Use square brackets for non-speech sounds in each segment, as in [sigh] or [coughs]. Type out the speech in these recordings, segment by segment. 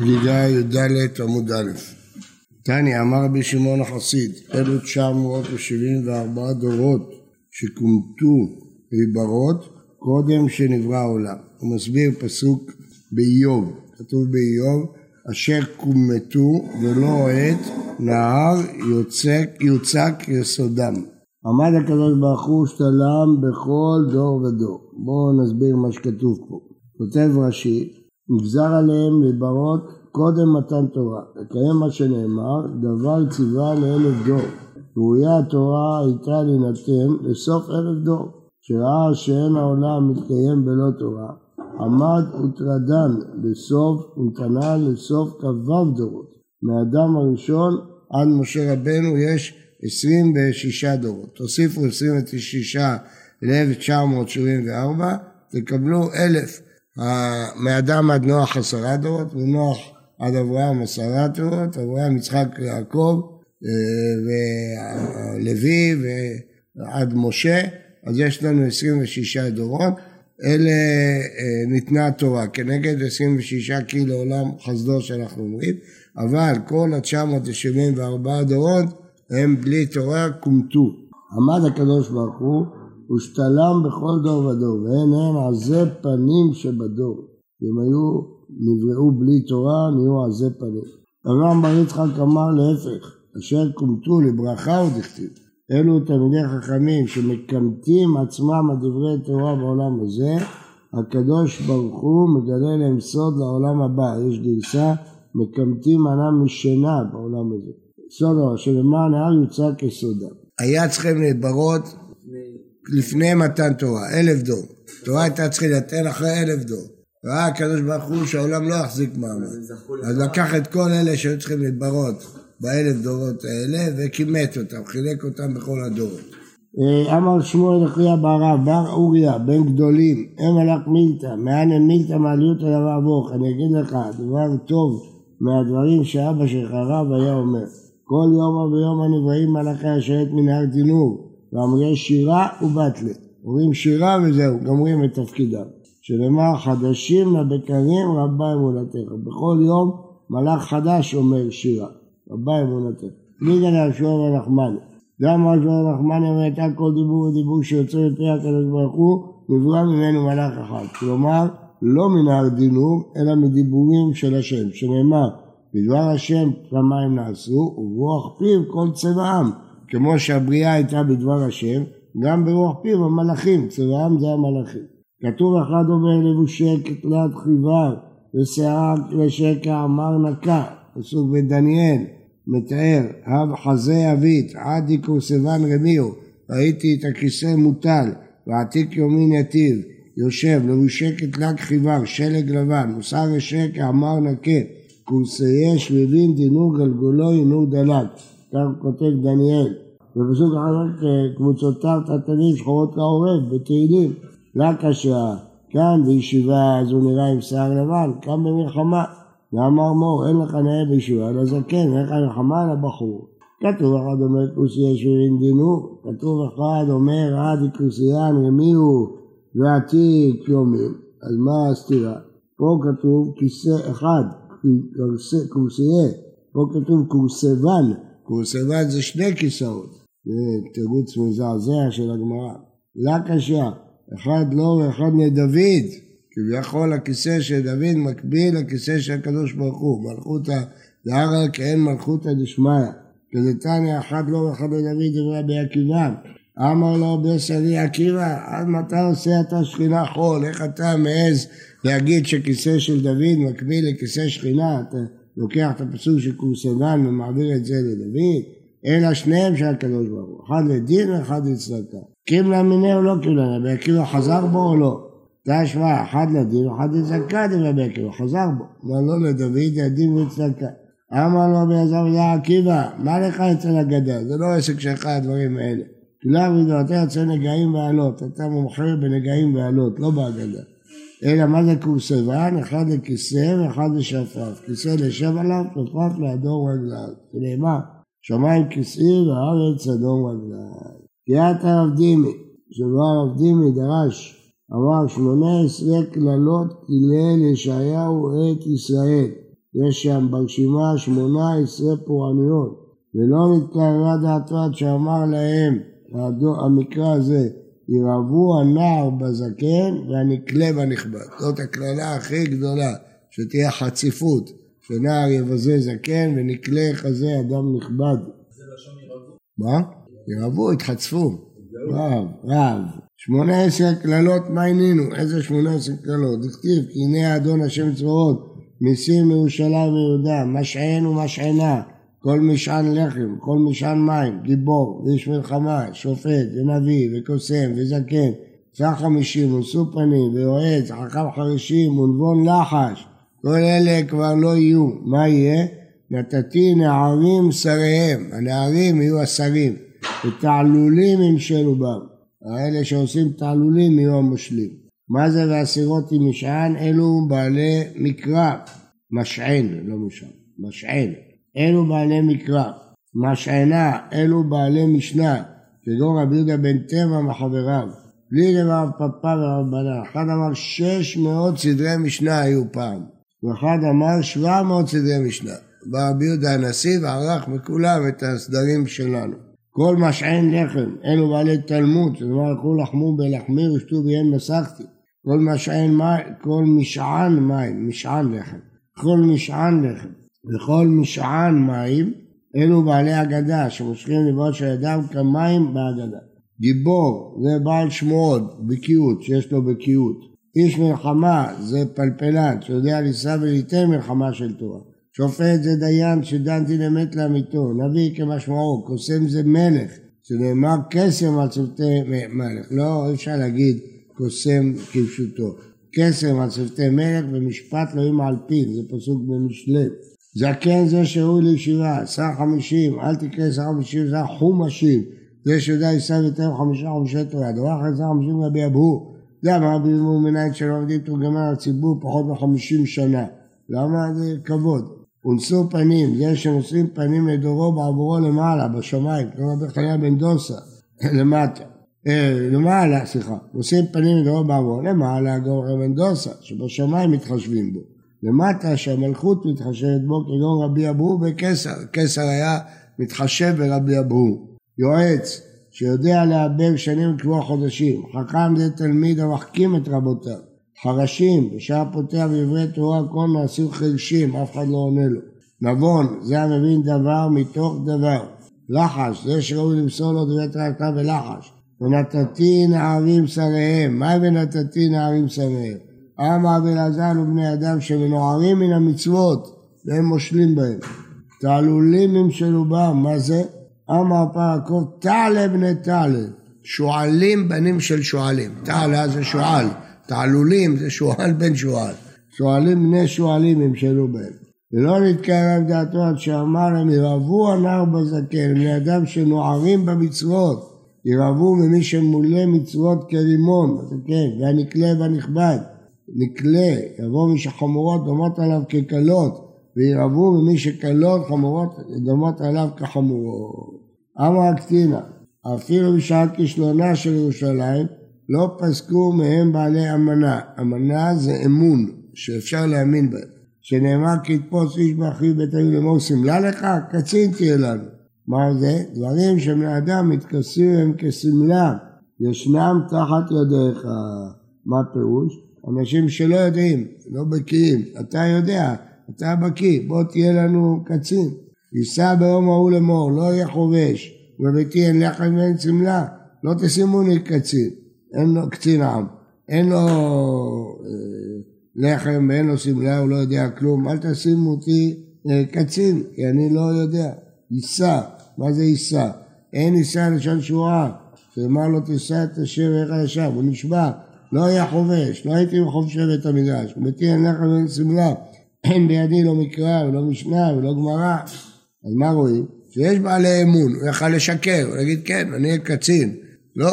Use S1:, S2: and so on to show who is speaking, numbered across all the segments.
S1: הגידה י"ד עמוד א'. תניא אמר רבי שמעון החסיד, אלו 974 דורות שכומתו להיברות קודם שנברא העולם. הוא מסביר פסוק באיוב, כתוב באיוב, אשר כומתו ולא עת נהר יוצק, יוצק יסודם. עמד הקדוש ברוך הוא ושתלם בכל דור ודור. בואו נסביר מה שכתוב פה. כותב רש"י, נגזר עליהם לברות קודם מתן תורה, לקיים מה שנאמר, דבר ציווה לאלף דור. ראויה התורה הייתה להינתן לסוף אלף דור, שראה שאין העולם מתקיים בלא תורה, עמד וטרדן לסוף ונתנה לסוף כ"ו דורות. מאדם הראשון עד משה רבנו יש 26 דורות. תוסיפו 26 ל-1974, תקבלו אלף. מאדם עד נוח עשרה דורות, ונוח עד אברהם עשרה דורות, אברהם, יצחק, יעקב, אה, ולוי ועד משה, אז יש לנו 26 דורות. אלה אה, ניתנה התורה כנגד 26 כי לעולם חסדו שאנחנו אומרים, אבל כל ה-974 דורות הם בלי תורה כומתו. עמד הקדוש ברוך הוא ושתלם בכל דור ודור, ואין הן עזי פנים שבדור. אם היו, נבראו בלי תורה, נהיו עזי פנים. אברהם בר יצחק אמר להפך, אשר כומתו לברכה ודכתיב. אלו תלמידי חכמים שמקמטים עצמם על דברי תורה בעולם הזה, הקדוש ברוך הוא מגלה להם סוד לעולם הבא. יש גרסה, מקמטים ענם משינה בעולם הזה. סוד הרע, שלמען ההר יוצא כסודם. היה צריכים להתברות לפני מתן תורה, אלף דור. תורה הייתה צריכה להינתן אחרי אלף דור. ראה הקדוש ברוך הוא שהעולם לא יחזיק מעמד. אז לקח את כל אלה שהיו צריכים להתברות באלף דורות האלה וכימת אותם, חילק אותם בכל הדורות.
S2: אה, אמר שמואל אחיה ברב, בר אוריה, בן גדולים, אם הלך מילתא, מאן אין מילתא מעליות על אבוך, אני אגיד לך, דבר טוב מהדברים שאבא שלך רב היה אומר. כל יום ויום הנבראים מלאכי השרת מנהר דינור, ואמרי שירה ובטלה. אומרים שירה וזהו, גומרים את תפקידם. שנאמר חדשים לבקרים רבה אמונתך. בכל יום מלאך חדש אומר שירה, רבה אמונתך. בלי גדל שואר הנחמני. גם הנחמני אומר הייתה כל דיבור ודיבור שיוצא מפי הקדוש ברוך הוא, נברא ממנו מלאך אחד. כלומר, לא מנהר דינור, אלא מדיבורים של השם, שנאמר, בדבר השם שמיים נעשו, וברוח פיו כל צבעם. כמו שהבריאה הייתה בדבר השם, גם ברוח פיו המלאכים, צבעם זה המלאכים. כתוב אחד אומר לבושי כתלת חיבר ושיער כלי שקע אמר נקה, פסוק בדניאל, מתאר, הב חזה אבית, עדי כורסבן רמיו, ראיתי את הכיסא מוטל, ועתיק יומין יתיב, יושב, לבושי כתלת חיבר, שלג לבן, מוסר השקע אמר נקה, כורסאי שבבין דינור גלגולו ינור דלת. כך כותב דניאל. ובפסוק אחר קבוצותיו תתנים שחורות כעורב בתהילים. לא קשה, כאן בישיבה אז הוא נראה עם שיער לבן, כאן במלחמה. ואמר מור, אין לך נאה בישיבה אלא זקן, אין לך מלחמה אלא בחור. כתוב אחד אומר כוסייה שבירים דינו, כתוב אחד אומר עד כוסיין רמיהו ועתיק יומים, אז מה הסתירה? פה כתוב כיסא אחד, כורסייה, פה כתוב כורסבן,
S1: כורסבן זה שני כיסאות, זה תירוץ מזעזע של הגמרא. לה קשה, אחד לא ואחד מדוד, כביכול הכיסא של דוד מקביל לכיסא של הקדוש ברוך הוא, מלכותא דהרא כאין מלכותא דשמיא, כדתניא אחד לא ואחד לדוד דברי בעקיבא, אמר לו בסלי עקיבא, עד מתי עושה? אתה שכינה חול, איך אתה מעז להגיד שכיסא של דוד מקביל לכיסא שכינה, אתה לוקח את הפסוק של קורסנן ומעביר את זה לדוד, אלא שניהם של הקדוש ברוך הוא, אחד לדין ואחד לצדקה. קימלה מיניה או לא קימלה, רבי עקיבא חזר בו או לא? תשמע, אחד לדין ואחד לצדקה דרבי עקיבא, חזר בו. מה לא לדוד, לדין וצדקה. אמר לו ביעזר ודע עקיבא, מה לך אצל הגדה? זה לא עסק שלך הדברים האלה. כולם ודעתי יוצא נגעים ועלות, אתה מומחה בנגעים ועלות, לא בהגדה. אלא מה זה כורסבן? אחד לכיסא ואחד לשפף. כיסא לשב עליו, שפף לאדום רגליו. ונאמר, שמיים כיסאי והארץ אדום רגליו. קריאת הרב דימי, שבו הרב דימי דרש, אמר שמונה עשרה קללות קילל ישעיהו את ישראל.
S2: יש שם ברשימה שמונה עשרה פורענויות, ולא נתקררה דעתו עד שאמר להם, המקרא הזה, ירבו הנער בזקן והנקלה בנכבד. זאת הקללה הכי גדולה, שתהיה חציפות, שנער יבזה זקן ונקלה חזה אדם נכבד. זה לשון ירבו. מה? ירבו, התחצפו. רב, רב. שמונה עשר קללות מה עינינו? איזה שמונה עשר קללות? דכתיב כי הנה האדון השם צבאות מסים מירושלים ויהודה משען ומשענה כל משען לחם, כל משען מים, גיבור, ואיש מלחמה, שופט, ונביא, וקוסם, וזקן, צח חמישים, ונשוא פנים, ויועץ, חכם חרישים, ונבון לחש, כל אלה כבר לא יהיו. מה יהיה? נתתי נערים שריהם, הנערים יהיו השרים, ותעלולים ימשלו בם. האלה שעושים תעלולים יהיו המושלים. מה זה והסירות עם משען? אלו בעלי מקרא, משען, לא משען, משען. אלו בעלי מקרא, משענה, אלו בעלי משנה, כגון רבי יהודה בן טבע מחבריו, בלי לרב פפא ורבנה, אחד אמר שש מאות סדרי משנה היו פעם, ואחד אמר שבע מאות סדרי משנה. בא רבי יהודה הנשיא וערך מכולם את הסדרים שלנו. כל משען לחם, אלו בעלי תלמוד, זאת אומרת, הלכו לחמו בלחמי ושתו ביהם נסחתי. כל משען מים, כל משען מים, משען לחם. כל משען לחם. וכל משען מים אלו בעלי אגדה שמושכים לבעוד של אדם כמים באגדה. גיבור זה בעל שמועות, בקיאות, שיש לו בקיאות. איש מלחמה זה פלפלן שיודע לישא וליתן מלחמה של תורה. שופט זה דיין שדנתי למת לאמיתו. נביא כמשמעו, קוסם זה מלך, שנאמר קסם על צוותי מלך. לא, אי אפשר להגיד קוסם כפשוטו. קסם על צוותי מלך ומשפט לא יהיו על פיו, זה פסוק במשלי. זקן זה שראוי לישיבה, שר חמישים, אל תקרא שר חמישים, שר חומשים, זה שיודע יישא ויתר חמישה חומשי תורה, דבר אחר שר חמישים רבי אבהו, זה אמר רבי אבהו מנין שלא עובדים תורגמן לציבור פחות מחמישים שנה, למה? זה כבוד? ונשוא פנים, זה שנושאים פנים לדורו בעבורו למעלה, בשמיים, כמו רבי חניה בן דוסה, [laughs] למטה, אה, למעלה, סליחה, נושאים פנים לדורו בעבורו למעלה, גור בן דוסה, שבשמיים מתחשבים בו. למטה שהמלכות מתחשבת בו כגון רבי אבו בקסר, קסר היה מתחשב ברבי אבו. יועץ שיודע לעבר שנים וכבוע חודשים, חכם זה תלמיד המחכים את רבותיו, חרשים, בשעה פותח בעברי תורה הכל נעשים חרשים, אף אחד לא עונה לו. נבון, זה המבין דבר מתוך דבר. לחש, זה שראוי למסור לו דברי תרעתה ולחש. ונתתי נערים שריהם, מה ונתתי נערים שריהם? אמר רבי אלעזר ובני אדם שמנוערים מן המצוות והם מושלים בהם. תעלולים ימשלו בם, מה זה? אמר פרקוב תעלה בני תעלה.
S1: שועלים בנים של שועלים. תעלה זה שועל, תעלולים זה שועל בן שועל.
S2: שועלים בני שועלים ימשלו בהם. ולא נתקרב דעתו עד שאמר להם ירבו הנער בזקן, בני אדם שנוערים במצוות. ירבו ממי שמולא מצוות כרימון, כן, והנקלה והנכבד. נקלה, יבוא מי שחמורות דומות עליו כקלות, וירבו ממי שקלות חמורות דומות עליו כחמורות. אמר הקטינה, אפילו בשעת כישלונה של ירושלים, לא פסקו מהם בעלי אמנה. אמנה זה אמון, שאפשר להאמין בהם. שנאמר כי יתפוס איש באחיו בית אביו לאמור שמלה לך, קצין תהיה לנו. מה זה? דברים שבני אדם מתכסים הם כשמלה, ישנם תחת ידיך. מה פירוש? אנשים שלא יודעים, לא בקיאים, אתה יודע, אתה בקיא, בוא תהיה לנו קצין. ייסע ביום ההוא לאמור, לא יהיה חובש, ובביתי אין לחם ואין צמלה, לא תשימוני קצין, אין לו קצין עם, אין לו אה, לחם ואין לו שמלה, הוא לא יודע כלום, אל תשימו אותי אה, קצין, כי אני לא יודע. ייסע, מה זה ייסע? אין ייסע לשון שורה, שאמר לו תישא את אשר איך ישב, הוא נשבע, לא היה חובש, לא הייתי בחובשי בית המדרש, וביתי אין לחם ואין שמלה, אין בידי לא מקרא ולא משנה ולא גמרא, אז מה רואים? שיש בעלי אמון, הוא יכל לשקר, הוא יגיד כן, אני קצין, לא,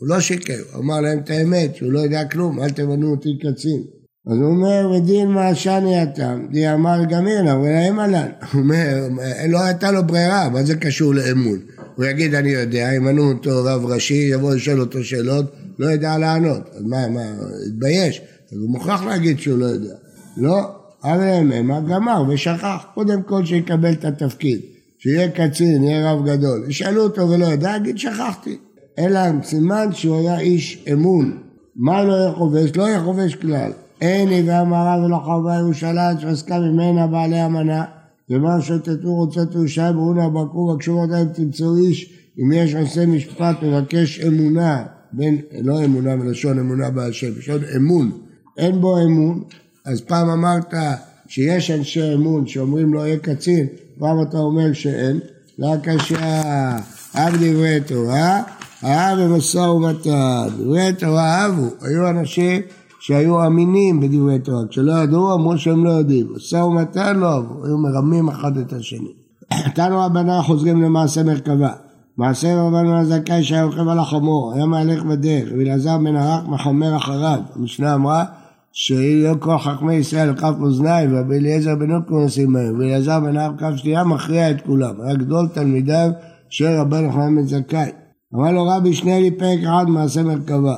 S2: הוא לא שיקר, הוא אמר להם את האמת, שהוא לא יודע כלום, אל תמנו אותי קצין. אז הוא אומר, ודין מה שני התם, די אמר גמירנה, ולהם עלן. הוא אומר, לא הייתה לו ברירה, מה זה קשור לאמון? הוא יגיד, אני יודע, ימנו אותו רב ראשי, יבוא לשאול אותו שאלות, לא יודע לענות. אז מה, מה, התבייש. אז הוא מוכרח להגיד שהוא לא יודע. לא,
S1: אבל המה גמר ושכח, קודם כל שיקבל את התפקיד, שיהיה קצין, יהיה רב גדול. ישאלו אותו ולא ידע, יגיד שכחתי. אלא סימן שהוא היה איש אמון. מה לא יהיה חובש? לא יהיה חובש כלל. אין היא ואמרה ולא חרבה ירושלים שעסקה ממנה בעלי המנה. ומה שתתו רוצה תרושלים ברונה בקרו בקשו אותם תמצאו איש אם יש עושה משפט מבקש אמונה בין, לא אמונה מלשון אמונה בעל שם, מלשון אמון, אין בו אמון, אז פעם אמרת שיש אנשי אמון שאומרים לו יהיה קצין, פעם אתה אומר שאין, בבקשה, אב דברי תורה, אהב במשא ומתן, דברי תורה אהבו, היו אנשים שהיו אמינים בדברי תורה, כשלא ידעו אמרו שהם לא יודעים, משא ומתן לא אהבו, היו מרמים אחד את השני. [coughs] תנו רבנן חוזרים למעשה מרכבה, מעשה רבנו הזכאי שהיה רוכב על החמור, היה מהלך בדרך, ואלעזר בן ערך מחמר אחריו, המשנה אמרה שיהיו כל חכמי ישראל כף אוזניים, ורבי אליעזר בן אוקו נושאים מהם, ואלעזר בן ערך כף שתייה מכריע את כולם, היה גדול תלמידיו של רבנו חנן בן זכאי. אמר לו רבי שני לי פרק אחד מעשה מרכבה.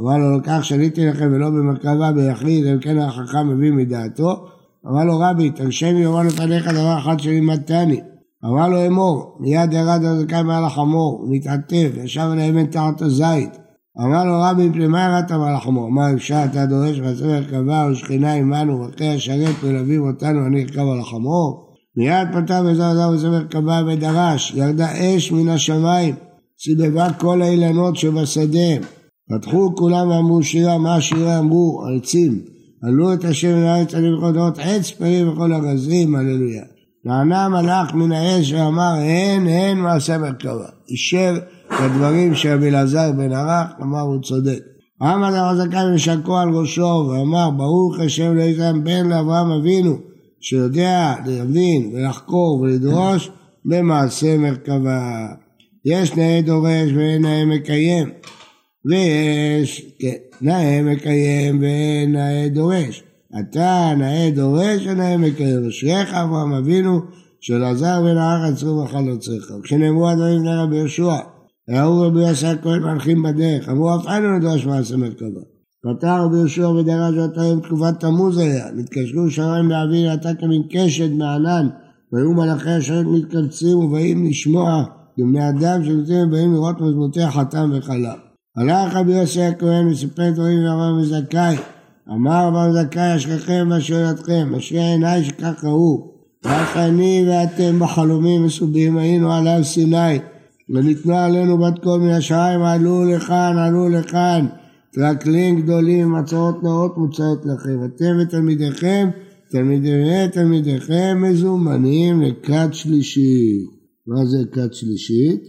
S1: אמר לו לקח שניתי לכם ולא במרכבה ביחיד, אם כן החכם מביא מדעתו. אמר לו רבי תרשה לי לומר לפניך דבר אחד שלימדתני. אמר לו אמור, מיד ירד הזכאי מעל החמור, נתעטף, ישב על האבן תחת הזית. אמר לו רבי, מפני מה ירדת מעל החמור? מה אפשר, אתה דורש מעשה מרכבה ושכינה עמנו, ואחרי השרת מלווים אותנו, אני ארכב על החמור? מיד פתח בעזר עזר וזה מרכבה ודרש, ירדה אש מן השמיים, סיבבה כל האילנות שבשדה. פתחו כולם ואמרו שירה, מה השירה אמרו? העצים. עלו את השם מן הארץ על מכונות עץ פרים וכל הגזים, הללויה. נענה המלאך מן האש ואמר הן הן מעשה מרכבה. אישר את הדברים של רבי אלעזר בן ערך, אמר הוא צודק. עמד החזקה ושקו על ראשו ואמר ברוך השם לא יתם בן לאברהם אבינו שיודע להבין ולחקור ולדרוש במעשה מרכבה. יש נאה דורש ואין נאה מקיים ויש כן, נאה מקיים ואין נאה דורש אתה נאה דורש ונאה מקיים, אשריך אברהם אבינו שלעזר בן הארץ צרו וחלוצריך. כשנאמרו הדברים בני רבי יהושע, ראו רבי יוסי הכהן מלכים בדרך, אמרו אף לא נדרש מעשה מרכבה. פתח רבי יהושע ודרש אותם תקופת תמוז היה, נתקשרו שריים באוויר הייתה כמין קשת מענן, והיו מלאכי השרת מתקבצים ובאים לשמוע לבני אדם שנמצאים ובאים לראות מזמותי חתם וחלב. הלך רבי יוסי הכהן וסיפר דברים ואמר מזכאי אמר רב זכאי אשריכם ואשריכם, אשרי עיניי שכך ראו. רק אני ואתם בחלומים מסובים היינו על הר סיני, וניתנו עלינו בת קול מן השמיים, עלו לכאן, עלו לכאן. טרקלים גדולים, מצעות נאות מוצעות לכם. אתם ותלמידיכם, תלמידי תלמידיכם מזומנים לכת שלישית. מה זה כת שלישית?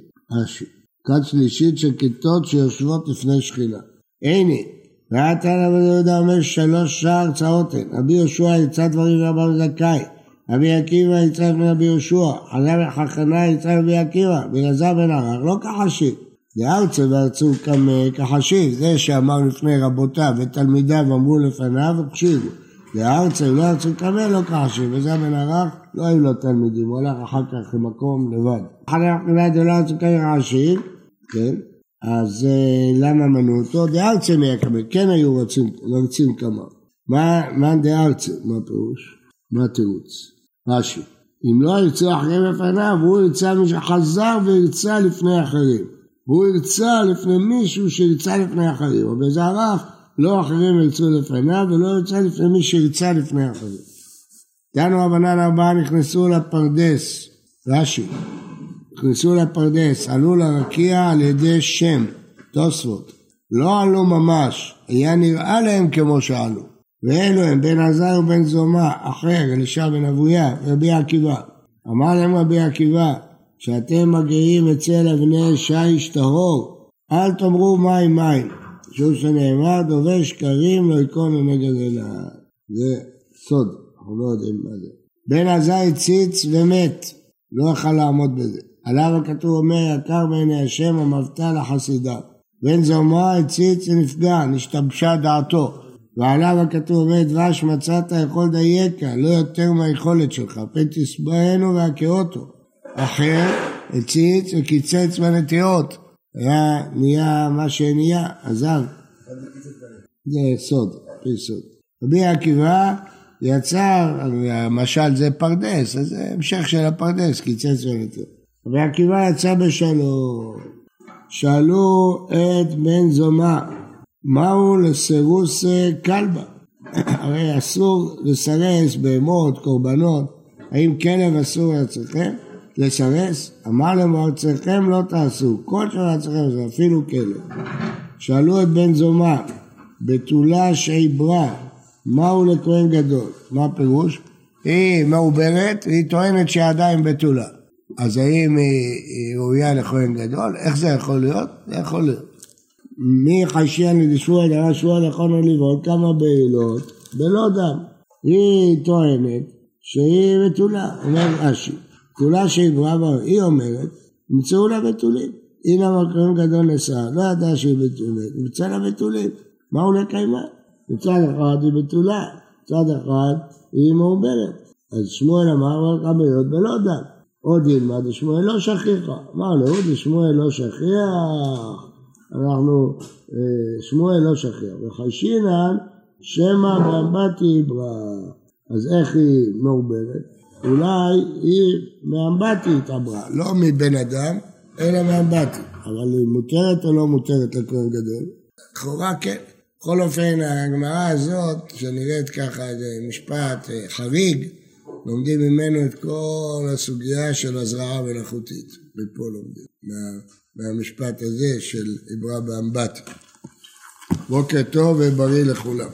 S1: כת שלישית של כיתות שיושבות לפני שכינה. הנה, והיה תנא בן יהודה אומר שלוש שער צרות הן. רבי יהושע יצא דברים לרבי זכאי. רבי עקיבא יצא לפני רבי יהושע. חנן חכנה יצא רבי עקיבא. ואלעזר בן ערר לא כחשיב. דארצה וארצו כחשיב. זה שאמר לפני רבותיו ותלמידיו אמרו לפניו הקשיבו. דארצה לא ארצו כמה לא כחשיב. וזה בן ערר לא היו לו תלמידים. הוא הלך אחר כך למקום לבד. חנן חכנה דלא ארצו כחשיב. כן. אז אה, למה מנעו אותו? דארצה מי יקבל, כן היו רוצים, רוצים כמה. מה, מה דארצה? מה פירוש? מה התירוץ? רש"י. אם לא ירצה אחרים לפניו, הוא ירצה מי שחזר וירצה לפני אחרים. הוא ירצה לפני מישהו שירצה לפני אחרים. אבל זה הרף, לא אחרים ירצו לפניו ולא ירצה לפני מי שירצה לפני אחרים. דנו רבנן ארבעה נכנסו לפרדס, רש"י, נכנסו לפרדס, עלו לרקיע על ידי שם, תוספות. לא עלו ממש, היה נראה להם כמו שעלו. ואלו הם בן עזר ובן זומא, אחר, אלישע בן אבויה, רבי עקיבא. אמר להם רבי עקיבא, כשאתם מגיעים אצל אבני שיש טהור, אל תאמרו מים מים. שוב שנאמר, דובר שקרים לא ייכון לנגד עיניו. זה סוד, אנחנו לא יודעים מה זה. בן עזר הציץ ומת, לא יכל לעמוד בזה. עליו הכתוב אומר יקר בעיני השם המבטא לחסידיו. בן זומרה הציץ ונפגע, נשתבשה דעתו. ועליו הכתוב אומר דבש מצאת יכול דייקה, לא יותר מהיכולת שלך, פן תסבהנו והכה אותו. אחר הציץ וקיצץ בנטיעות, היה נהיה מה שנהיה, עזב. זה סוד, פי סוד. רבי עקיבא יצר, המשל זה פרדס, אז זה המשך של הפרדס, קיצץ ונטו. רבי עקיבא יצא בשלום. שאלו את בן זומא, מהו לסירוס כלבה? [coughs] הרי אסור לסרס בהמות, קורבנות, האם כלב אסור לעצמכם? לסרס? אמר להם ארצכם לא תעשו, כל שלעצמכם זה אפילו כלב. שאלו את בן זומא, בתולה שעברה, מהו לכהן גדול? מה הפירוש? היא מעוברת והיא טוענת שהיא עדיין בתולה. אז האם היא ראויה לכהן גדול? איך זה יכול להיות? זה יכול להיות. מי חשיין לדשמואל דרש שמואל יכולנו לבעוט כמה בעילות בלא דם. היא טוענת שהיא בתולה, אומר רש"י. בתולה שהיא ברורה, היא אומרת, ימצאו לה בתולים. הנה מקום גדול נסע, לא ידע שהיא בתולית, נמצא לה בתולים. מה הוא לקיימה? מצד אחד היא בתולה, מצד אחד היא מעוברת. אז שמואל אמר לך בהיות בלא דם. עוד ילמד שמואל לא שכיחה. אמר לו, שמואל לא שכיח. אנחנו, אה, שמואל לא שכיח. וחיישינן שמא באמבטי ברא. אז איך היא מעוברת? אולי היא מאמבטי התעברה, לא מבן אדם, אלא מאמבטי. אבל היא מותרת או לא מותרת לכהן גדול? לכאורה כן. בכל אופן, הגמרא הזאת, שנראית ככה, זה משפט אה, חריג, לומדים ממנו את כל הסוגיה של הזרעה המלאכותית. מפה לומדים, מה, מהמשפט הזה של עברה באמבטי. בוקר טוב ובריא לכולם.